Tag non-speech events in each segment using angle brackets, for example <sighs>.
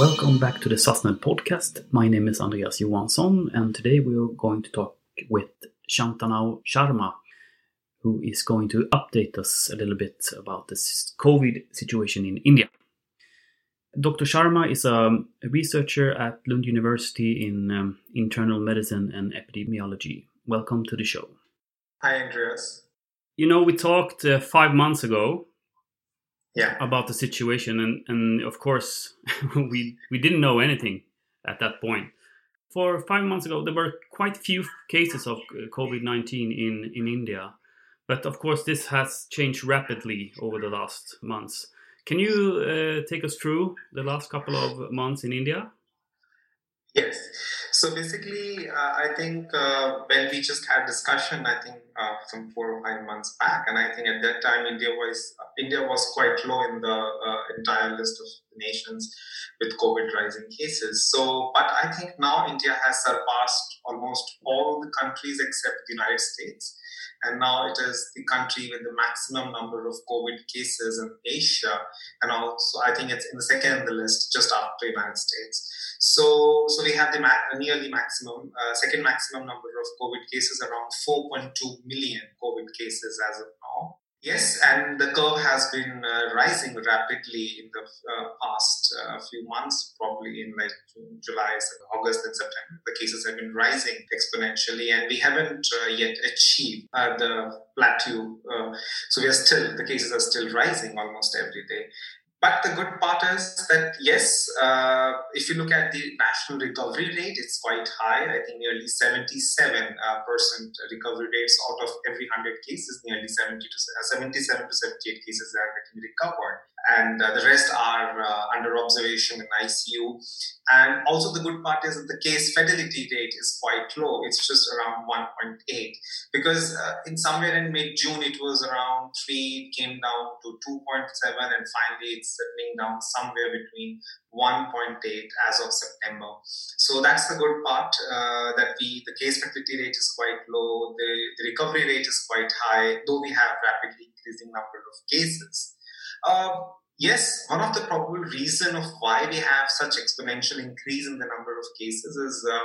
Welcome back to the SASNet podcast. My name is Andreas Johansson, and today we are going to talk with Shantanu Sharma, who is going to update us a little bit about the COVID situation in India. Dr. Sharma is a researcher at Lund University in um, internal medicine and epidemiology. Welcome to the show. Hi, Andreas. You know, we talked uh, five months ago yeah. about the situation, and, and of course, <laughs> we, we didn't know anything at that point. For five months ago, there were quite few cases of uh, COVID 19 in, in India. But of course, this has changed rapidly over the last months. Can you uh, take us through the last couple of months in India? Yes. So basically, uh, I think uh, when we just had discussion, I think uh, some four or five months back, and I think at that time India was India was quite low in the uh, entire list of nations with COVID rising cases. So, but I think now India has surpassed almost all the countries except the United States and now it is the country with the maximum number of COVID cases in Asia, and also I think it's in the second in the list, just after the United States. So, so we have the ma- nearly maximum, uh, second maximum number of COVID cases, around 4.2 million COVID cases as of now. Yes, and the curve has been uh, rising rapidly in the uh, past uh, few months, probably in like June, July, August, and September. The cases have been rising exponentially, and we haven't uh, yet achieved uh, the plateau. Uh, so we are still, the cases are still rising almost every day. But the good part is that, yes, uh, if you look at the national recovery rate, it's quite high. I think nearly 77% uh, recovery rates out of every 100 cases, nearly 70 to, uh, 77 to 78 cases are getting recovered and uh, the rest are uh, under observation in ICU. And also, the good part is that the case fatality rate is quite low. It's just around 1.8 because uh, in somewhere in mid June it was around three, it came down to 2.7, and finally it's settling down somewhere between 1.8 as of September. So that's the good part uh, that we the case fatality rate is quite low. The, the recovery rate is quite high, though we have rapidly increasing number of cases. Uh, yes, one of the probable reason of why we have such exponential increase in the number of cases is uh,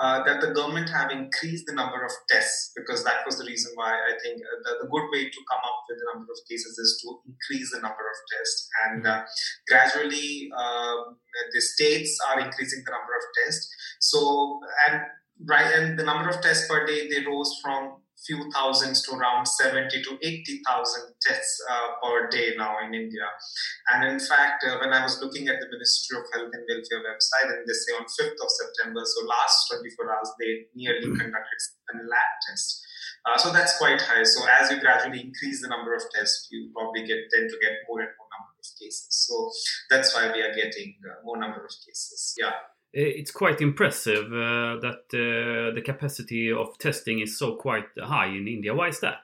uh, that the government have increased the number of tests because that was the reason why I think uh, the, the, good way to come up with the number of cases is to increase the number of tests and uh, gradually um, the states are increasing the number of tests. So and right and the number of tests per day they rose from few thousands to around 70 to 80,000 tests uh, per day now in India. And in fact, uh, when I was looking at the Ministry of Health and Welfare website, and they say on 5th of September, so last 24 hours, they nearly mm-hmm. conducted 7 lakh tests. Uh, so that's quite high. So as you gradually increase the number of tests, you probably get tend to get more and more number of cases. So that's why we are getting uh, more number of cases. Yeah. Eh, it's quite impressive uh, that uh, the capacity of testing is so quite high in India. Why is that?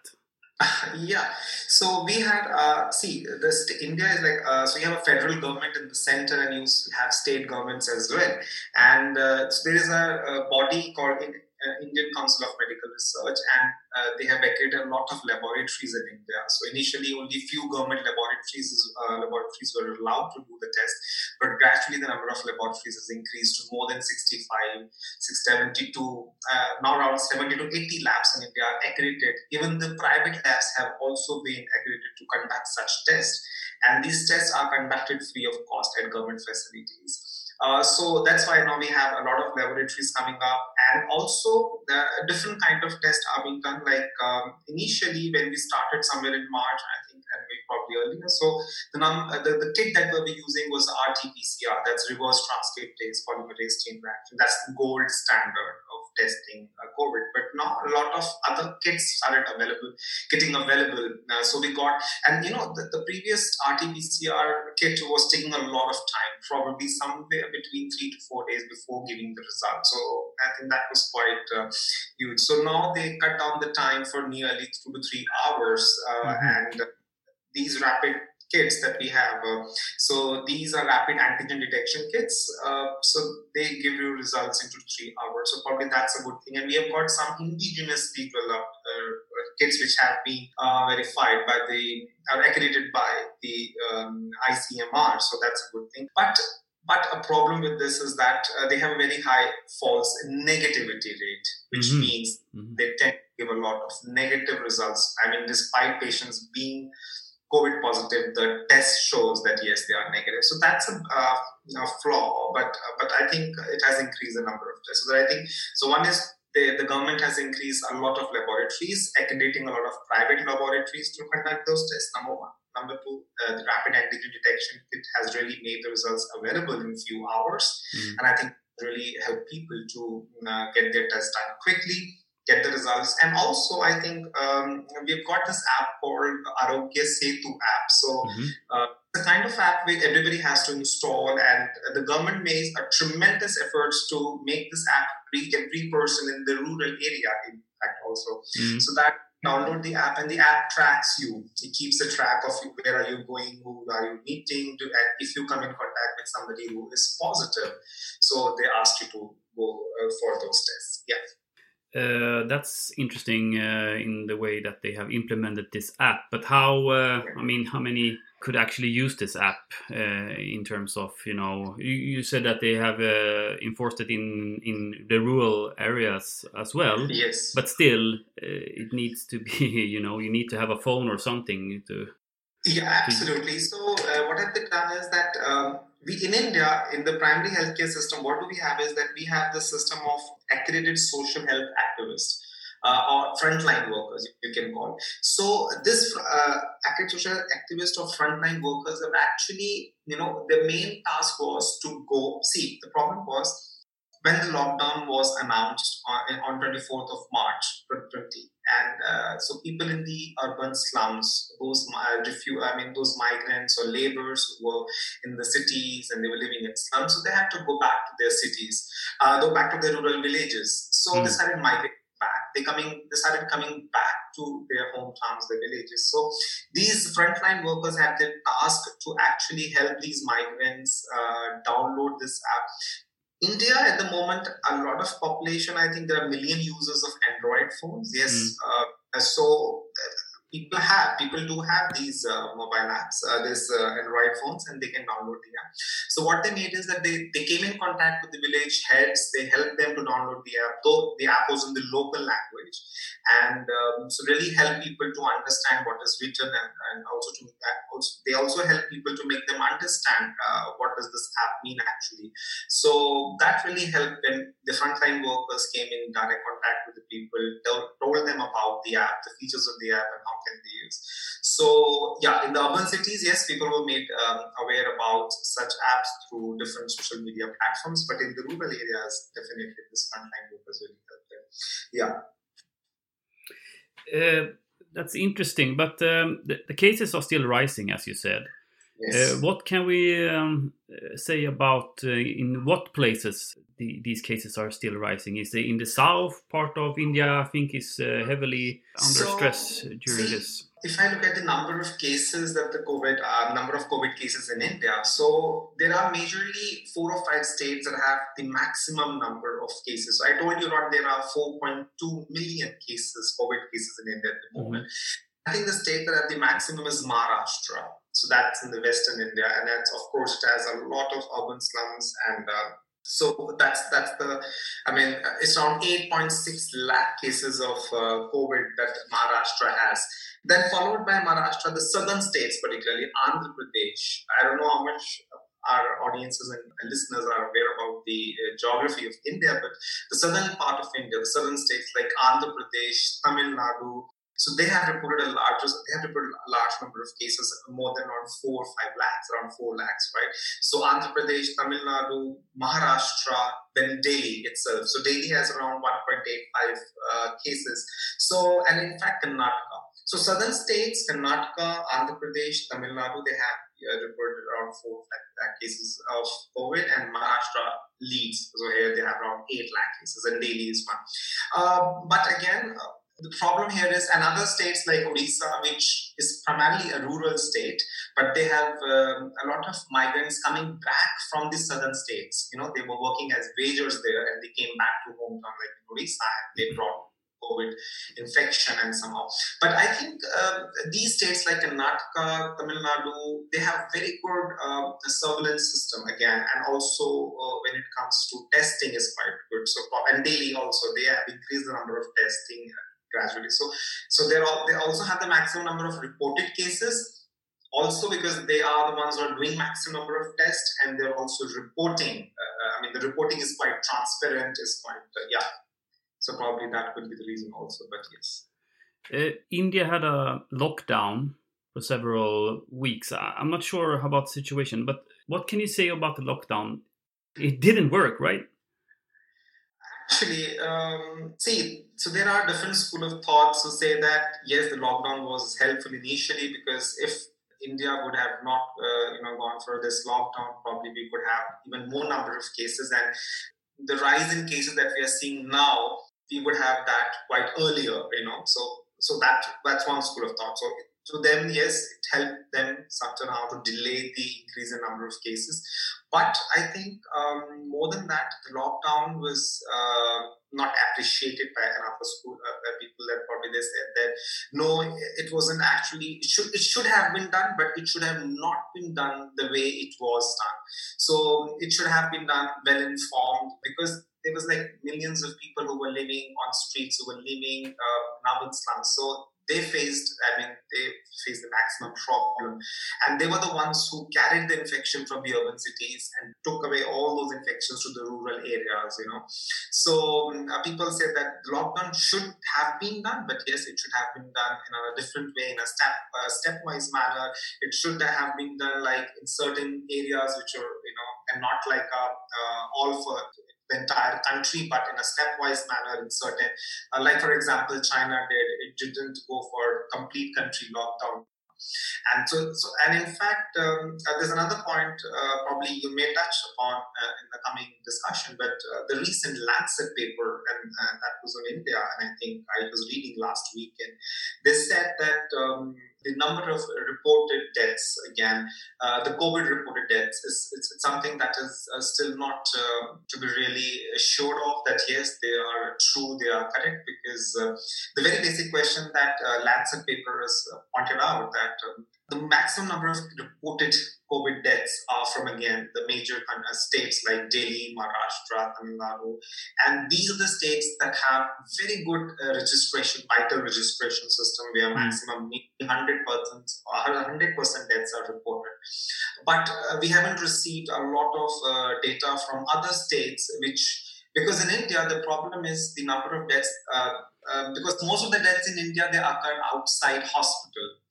<sighs> yeah, so we had uh, see this India is like uh, so you have a federal government in the center and you have state governments as well, and uh, so there is a, a body called Indian Council of Medical Research, and uh, they have accredited a lot of laboratories in India. So initially, only few government laboratories uh, laboratories were allowed to do the test, but gradually the number of laboratories has increased to more than 65, 672. Uh, now around 70 to 80 labs in India are accredited. Even the private labs have also been accredited to conduct such tests, and these tests are conducted free of cost at government facilities. Uh, so that's why now we have a lot of laboratories coming up, and also different kind of tests are being done. Like um, initially, when we started somewhere in March, I think, and maybe probably earlier. So the, num- uh, the the kit that we were using was RT-PCR, that's reverse transcriptase polymerase chain reaction. That's the gold standard testing uh, COVID. But now a lot of other kits started available, getting available. Uh, so we got, and you know, the, the previous RT-PCR kit was taking a lot of time, probably somewhere between three to four days before giving the result. So I think that was quite uh, huge. So now they cut down the time for nearly two to three hours, uh, mm-hmm. and these rapid kits that we have. Uh, so these are rapid antigen detection kits. Uh, so they give you results into three hours. So probably that's a good thing. And we have got some indigenously developed uh, kits which have been uh, verified by the, are accredited by the um, ICMR. So that's a good thing. But but a problem with this is that uh, they have a very high false negativity rate, which mm-hmm. means mm-hmm. they tend to give a lot of negative results. I mean, despite patients being COVID positive, the test shows that yes, they are negative. So that's a, uh, a flaw, but uh, but I think it has increased the number of tests. So I think so. One is the, the government has increased a lot of laboratories, accrediting a lot of private laboratories to conduct those tests. Number one. Number two, uh, the rapid antigen detection kit has really made the results available in a few hours, mm. and I think really help people to uh, get their test done quickly, get the results, and also I think um, we've got this app called Aarogya Setu app. So. Mm-hmm. Uh, the kind of app which everybody has to install, and the government makes a tremendous efforts to make this app reach every person in the rural area. In fact, also, mm-hmm. so that download the app and the app tracks you. It keeps a track of you, where are you going, who are you meeting, to, and if you come in contact with somebody who is positive. So they ask you to go uh, for those tests. Yeah. Uh, that's interesting uh, in the way that they have implemented this app. But how? Uh, I mean, how many could actually use this app uh, in terms of you know? You, you said that they have uh, enforced it in in the rural areas as well. Yes. But still, it needs to be <laughs> you know you need to have a phone or something to. Yeah, absolutely. To... So what have they done is that. Um, we in India, in the primary healthcare system, what do we have is that we have the system of accredited social health activists. Uh, or frontline workers, you can call. So this uh, accredited social activist or frontline workers have actually, you know, the main task was to go see. The problem was when the lockdown was announced on, on 24th of March 2020. And uh, so people in the urban slums, those uh, I mean those migrants or laborers who were in the cities and they were living in slums, so they had to go back to their cities, uh, go back to their rural villages. So mm. they started migrating back. They coming, they started coming back to their hometowns, their villages. So these frontline workers had the task to actually help these migrants uh, download this app India at the moment, a lot of population, I think there are million users of Android phones. Yes. Mm. Uh, so people have people do have these uh, mobile apps uh, this uh, android phones and they can download the app. So what they made is that they, they came in contact with the village heads they helped them to download the app though the app was in the local language. And um, so really help people to understand what is written and, and also to also, they also help people to make them understand uh, what does this app mean actually. So that really helped when the frontline workers came in direct contact with the people told them about the app the features of the app and how can. So yeah, in the urban cities, yes, people were made um, aware about such apps through different social media platforms, but in the rural areas, definitely this frontline workers really helped them. Yeah. Uh, that's interesting, but um, the, the, cases are still rising, as you said. Yes. Uh, what can we um, say about uh, in what places the, these cases are still rising? Is it in the south part of India? I think is uh, heavily under so, stress during see, this. If I look at the number of cases that the COVID uh, number of COVID cases in India, so there are majorly four or five states that have the maximum number of cases. So I told you that there are 4.2 million cases COVID cases in India at the mm-hmm. moment. Mm-hmm. I think the state that have the maximum is Maharashtra. So that's in the Western India, and that's of course it has a lot of urban slums, and uh, so that's that's the. I mean, it's around 8.6 lakh cases of uh, COVID that Maharashtra has. Then followed by Maharashtra, the southern states, particularly Andhra Pradesh. I don't know how much our audiences and listeners are aware about the uh, geography of India, but the southern part of India, the southern states like Andhra Pradesh, Tamil Nadu, so they have reported a large, they have reported a large number of cases, more than around four or five lakhs, around four lakhs, right? So Andhra Pradesh, Tamil Nadu, Maharashtra, then Delhi itself. So Delhi has around 1.85 uh, cases. So, and in fact, Karnataka. So southern states, Karnataka, Andhra Pradesh, Tamil Nadu, they have uh, reported around four lakh cases of COVID, and Maharashtra leads. So here they have around eight lakh cases, and Delhi is one. Uh, but again, uh, the problem here is another states like Odisha, which is primarily a rural state, but they have um, a lot of migrants coming back from the southern states. You know, they were working as wagers there and they came back to hometown like Odisha and they brought COVID infection and somehow. But I think uh, these states like Karnataka, Tamil Nadu, they have very good uh, surveillance system again, and also uh, when it comes to testing is quite good. So and daily also they have increased the number of testing gradually. So so they all they also have the maximum number of reported cases also because they are the ones who are doing maximum number of tests and they're also reporting. Uh, I mean, the reporting is quite transparent, is quite, uh, yeah. So probably that could be the reason also, but yes. Uh, India had a lockdown for several weeks. I'm not sure about the situation, but what can you say about the lockdown? It didn't work, right? Actually, um, see, so there are different school of thoughts who say that yes, the lockdown was helpful initially because if India would have not, uh, you know, gone for this lockdown, probably we could have even more number of cases. And the rise in cases that we are seeing now, we would have that quite earlier, you know. So, so that that's one school of thought. So to them, yes, it helped them somehow to delay the increase in number of cases. But I think um, more than that, the lockdown was uh, not appreciated by another school uh, people that probably they said that no, it wasn't actually it should it should have been done, but it should have not been done the way it was done. So it should have been done well informed because there was like millions of people who were living on streets who were living uh, urban slums. So they faced, I mean, they faced the maximum problem. And they were the ones who carried the infection from the urban cities and took away all those infections to the rural areas, you know. So um, uh, people said that lockdown should have been done, but yes, it should have been done in a different way, in a step uh, stepwise manner. It should have been done like in certain areas which are, you know, and not like a, uh, all for the entire country, but in a stepwise manner in certain, uh, like for example, China did, it didn't go for complete country lockdown. And so, so and in fact, um, uh, there's another point uh, probably you may touch upon uh, in the coming discussion, but uh, the recent Lancet paper, and uh, that was on India, and I think I was reading last week, and they said that um, the number of reported deaths, again, uh, the COVID reported deaths, is it's, something that is uh, still not uh, to be really assured of that yes, they are true, they are correct, because uh, the very basic question that uh, Lancet paper has pointed out that um, the maximum number of reported COVID deaths are from again the major states like Delhi, Maharashtra, Tamil Nadu, and these are the states that have very good uh, registration, vital registration system where mm. maximum 100 percent 100 percent deaths are reported. But uh, we haven't received a lot of uh, data from other states, which because in India the problem is the number of deaths. Uh, uh, because most of the deaths in India they occur outside hospital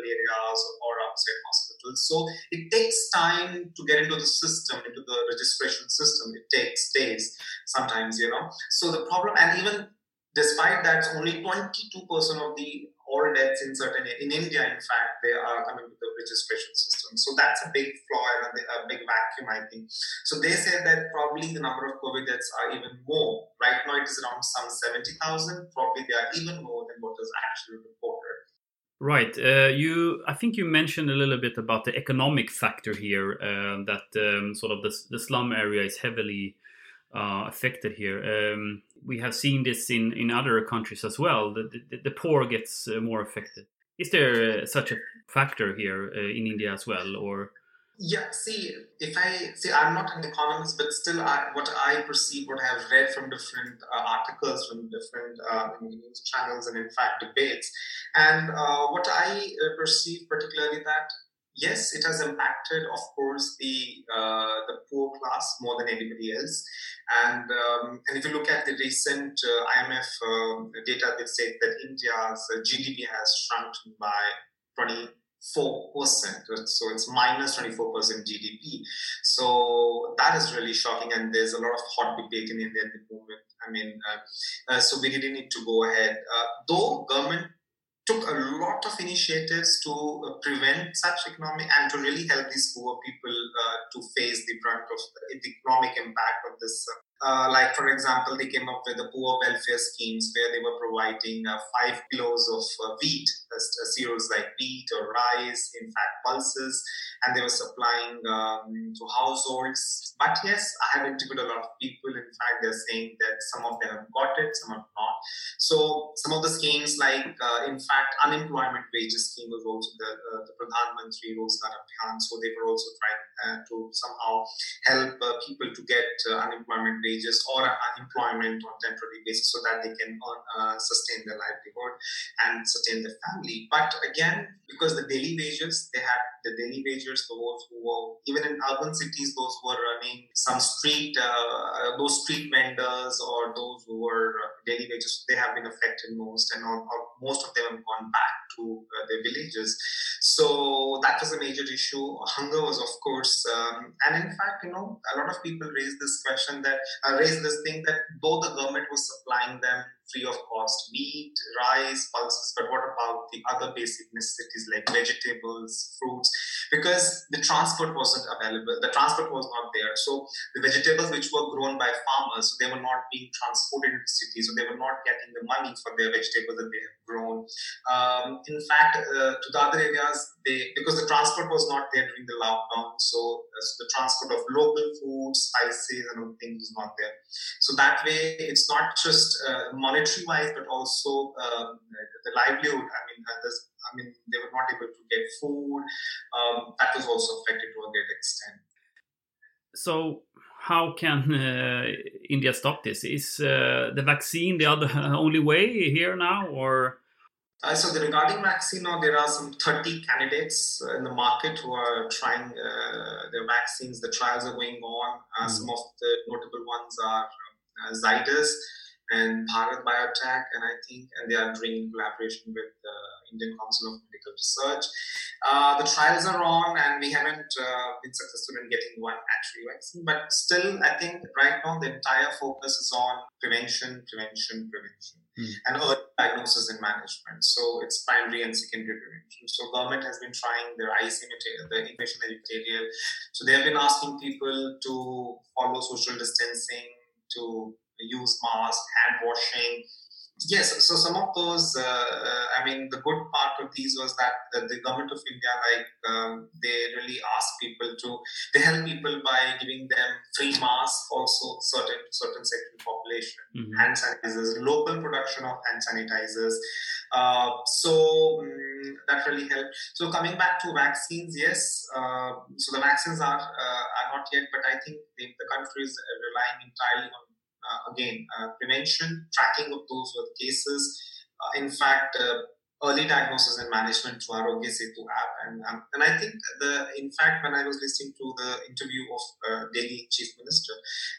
rural areas or outside hospitals. So it takes time to get into the system, into the registration system. It takes days sometimes, you know. So the problem, and even despite that, only 22% of the all deaths in certain in India, in fact, they are coming to the registration system. So that's a big flaw and a big vacuum, I think. So they said that probably the number of COVID deaths are even more. Right now, it is around some 70,000. Probably they are even more than what is actually reported. Right. Uh, you, I think you mentioned a little bit about the economic factor here. Uh, that um, sort of the, the, slum area is heavily uh, affected here. Um, we have seen this in, in other countries as well. The, the, the poor gets uh, more affected. Is there uh, such a factor here uh, in India as well, or? Yeah, see, if I see, I'm not an economist, but still, I, what I perceive, what I have read from different uh, articles, from different uh, news channels, and in fact debates, and uh, what I uh, perceive particularly that yes, it has impacted, of course, the uh, the poor class more than anybody else, and um, and if you look at the recent uh, IMF um, data, they say that India's GDP has shrunk by 20 4%. So it's minus 24% GDP. So that is really shocking. And there's a lot of hot debate in India at the moment. I mean, uh, uh, so we really need to go ahead. Uh, though government took a lot of initiatives to uh, prevent such economic and to really help these poor people uh, to face the brunt of the economic impact of this uh, like for example, they came up with the poor welfare schemes where they were providing uh, five kilos of uh, wheat uh, cereals like wheat or rice, in fact, pulses, and they were supplying um, to households. But yes, I have interviewed a lot of people. In fact, they're saying that some of them have got it, some have not. So some of the schemes, like uh, in fact, unemployment wages scheme was also the, uh, the Pradhan Mantri Rozgar Abhiyan. So they were also trying uh, to somehow help uh, people to get uh, unemployment wages or unemployment on temporary basis so that they can uh, sustain their livelihood and sustain their family. But again, because the daily wages, they had the daily wages, those who were, even in urban cities, those who were running some street, uh, those street vendors or those who were uh, daily wages, they have been affected most and most of them have gone back to uh, their villages. So that was a major issue. Hunger was, of course, um, and in fact, you know, a lot of people raised this question that, uh, raised this thing that though the government was supplying them free of cost meat, rice, pulses, but what about the other basic necessities like vegetables, fruits? Because the transport wasn't available, the transport was not there. So the vegetables which were grown by farmers, so they were not being transported into cities, so they were not getting the money for their vegetables that they have grown. Um, in fact, uh, to the other areas, they because the transport was not there during the lockdown, so, uh, so the transport of local food, spices, and other things was not there. So that way, it's not just uh, money monetary wise, but also um, the livelihood. I mean, I mean, they were not able to get food. Um, that was also affected to a great extent. So, how can uh, India stop this? Is uh, the vaccine the other <laughs> only way here now, or? Uh, so the, regarding vaccine, now there are some 30 candidates uh, in the market who are trying uh, their vaccines. The trials are going on. Mm. Some of the notable ones are uh, Zydus, and Bharat Biotech, and I think, and they are doing in collaboration with the Indian Council of Medical Research. Uh, the trials are on, and we haven't uh, been successful in getting one actually vaccine, but still, I think right now the entire focus is on prevention, prevention, prevention, mm. and early diagnosis and management. So it's primary and secondary prevention. So government has been trying their IC material, the information editorial. So they have been asking people to follow social distancing, to use mask, hand washing. Yes, so some of those, uh, uh, I mean, the good part of these was that the government of India, like, um, they really ask people to, they help people by giving them free masks, also certain certain section population, mm-hmm. hand sanitizers, local production of hand sanitizers. Uh, so um, that really helped. So coming back to vaccines, yes. Uh, so the vaccines are uh, are not yet, but I think the, the country is relying entirely on again, uh, prevention, tracking of those cases. Uh, in fact, early diagnosis and management through Aarogya Setu app. And, um, and I think the, in fact, when I was listening to the interview of uh, Delhi Chief Minister,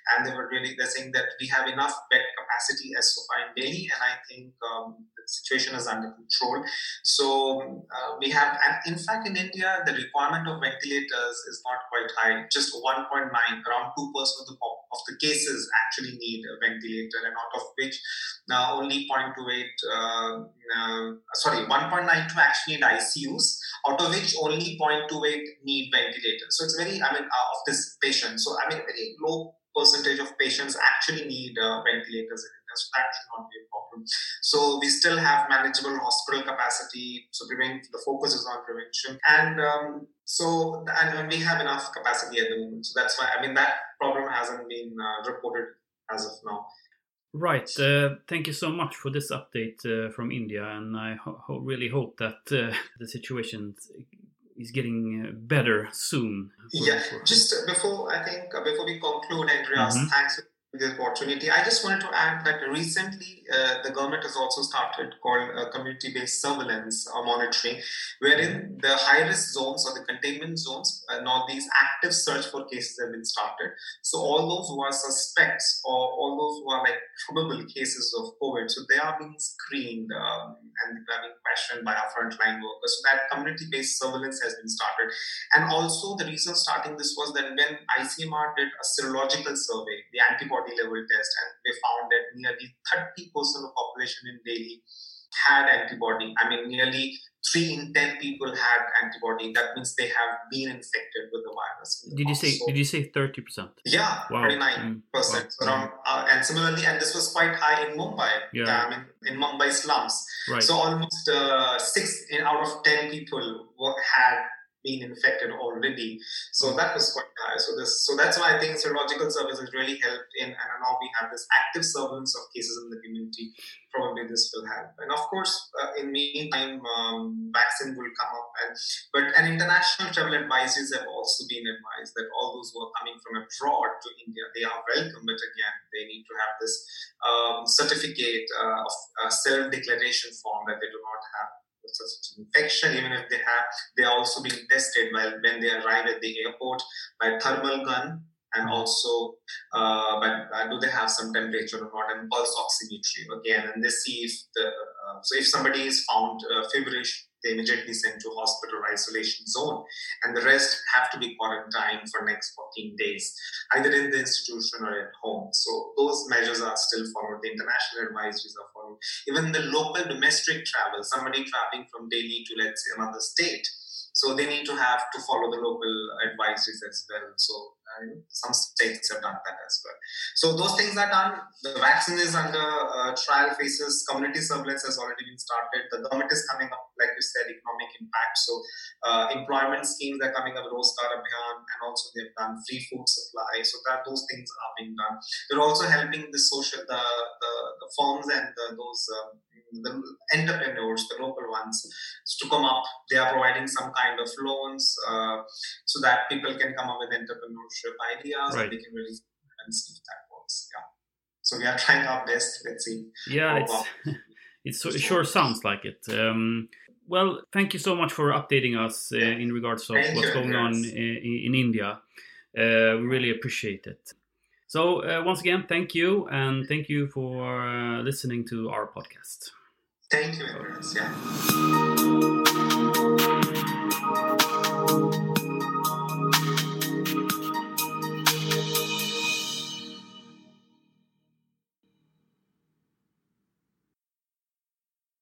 and they were really, they're saying that we have enough bed capacity as so far in Delhi, and I think um, the situation is under control. So uh, we have, and in fact, in India, the requirement of ventilators is not quite high, just 1.9, around 2% of the, of the cases actually need a ventilator, and out of which now only 0.28, uh, uh, sorry, sorry, 1.92 actually need ICUs, out of which only 0.28 need ventilators. So it's very, I mean, uh, of this patient. So I mean, very low percentage of patients actually need uh, ventilators in India. So that should not be a problem. So we still have manageable hospital capacity. So prevent the focus is on prevention, and um, so and we have enough capacity at the moment. So that's why I mean that problem hasn't been uh, reported as of now. Right. Uh, thank you so much for this update uh, from India, and I ho- really hope that uh, <laughs> the situation is getting uh, better soon. For, yeah. For... Just before I think uh, before we conclude, Andreas, mm-hmm. thanks the opportunity. I just wanted to add that recently uh, the government has also started called uh, community-based surveillance or monitoring, wherein the high-risk zones or the containment zones, uh, now these active search for cases have been started. So all those who are suspects or all those who are like probable cases of COVID, so they are being screened um, and they are being questioned by our frontline workers. So that community-based surveillance has been started. And also the reason starting this was that when ICMR did a serological survey, the antibody antibody level test, and they found that nearly 30% of population in Delhi had antibody. I mean, nearly three in ten people had antibody. That means they have been infected with the virus. Did you say? So, did you say thirty percent? Yeah, thirty nine percent mm. around. Uh, and similarly, and this was quite high in Mumbai. Yeah. I mean, in Mumbai slums. Right. So almost uh, six out of ten people were, had been infected already. So that was quite high. So this, so that's why I think serological services really helped in, and now we have this active surveillance of cases in the community. Probably this will help, and of course, uh, in meantime, um, vaccine will come up, and but and international travel advisories have also been advised that all those who are coming from abroad to India, they are welcome, but again, they need to have this um, certificate uh, of uh, self declaration form that they do not have such infection, even if they have, they are also being tested while when they arrive at the airport by thermal gun and also uh, but uh, do they have some temperature or not and pulse oximetry again and they see if the uh, so if somebody is found uh, feverish they immediately sent to hospital isolation zone and the rest have to be quarantined for next 14 days either in the institution or at home. So those measures are still followed the international advisories are followed. Even the local domestic travel somebody traveling from delhi to let's say another state so they need to have to follow the local advisories as well so some states have done that as well. So those things are done. The vaccine is under uh, trial phases. Community surveillance has already been started. The government is coming up, like you said, economic impact. So uh, employment schemes are coming up, Rozgar Abhiyan, and also they've done free food supply. So that those things are being done. They're also helping the social, the the, the firms and the, those. Um, the entrepreneurs, the local ones, to come up. They are providing some kind of loans uh, so that people can come up with entrepreneurship ideas right. and they can really and see if that works. Yeah. So we are <laughs> trying our best. Let's see. Yeah, it's, <laughs> it's it sure sounds like it. Um, well, thank you so much for updating us uh, in regards of thank what's you, going on in, in India. Uh, we really appreciate it. So, uh, once again, thank you, and thank you for uh, listening to our podcast. Thank you, Andreas. Yeah.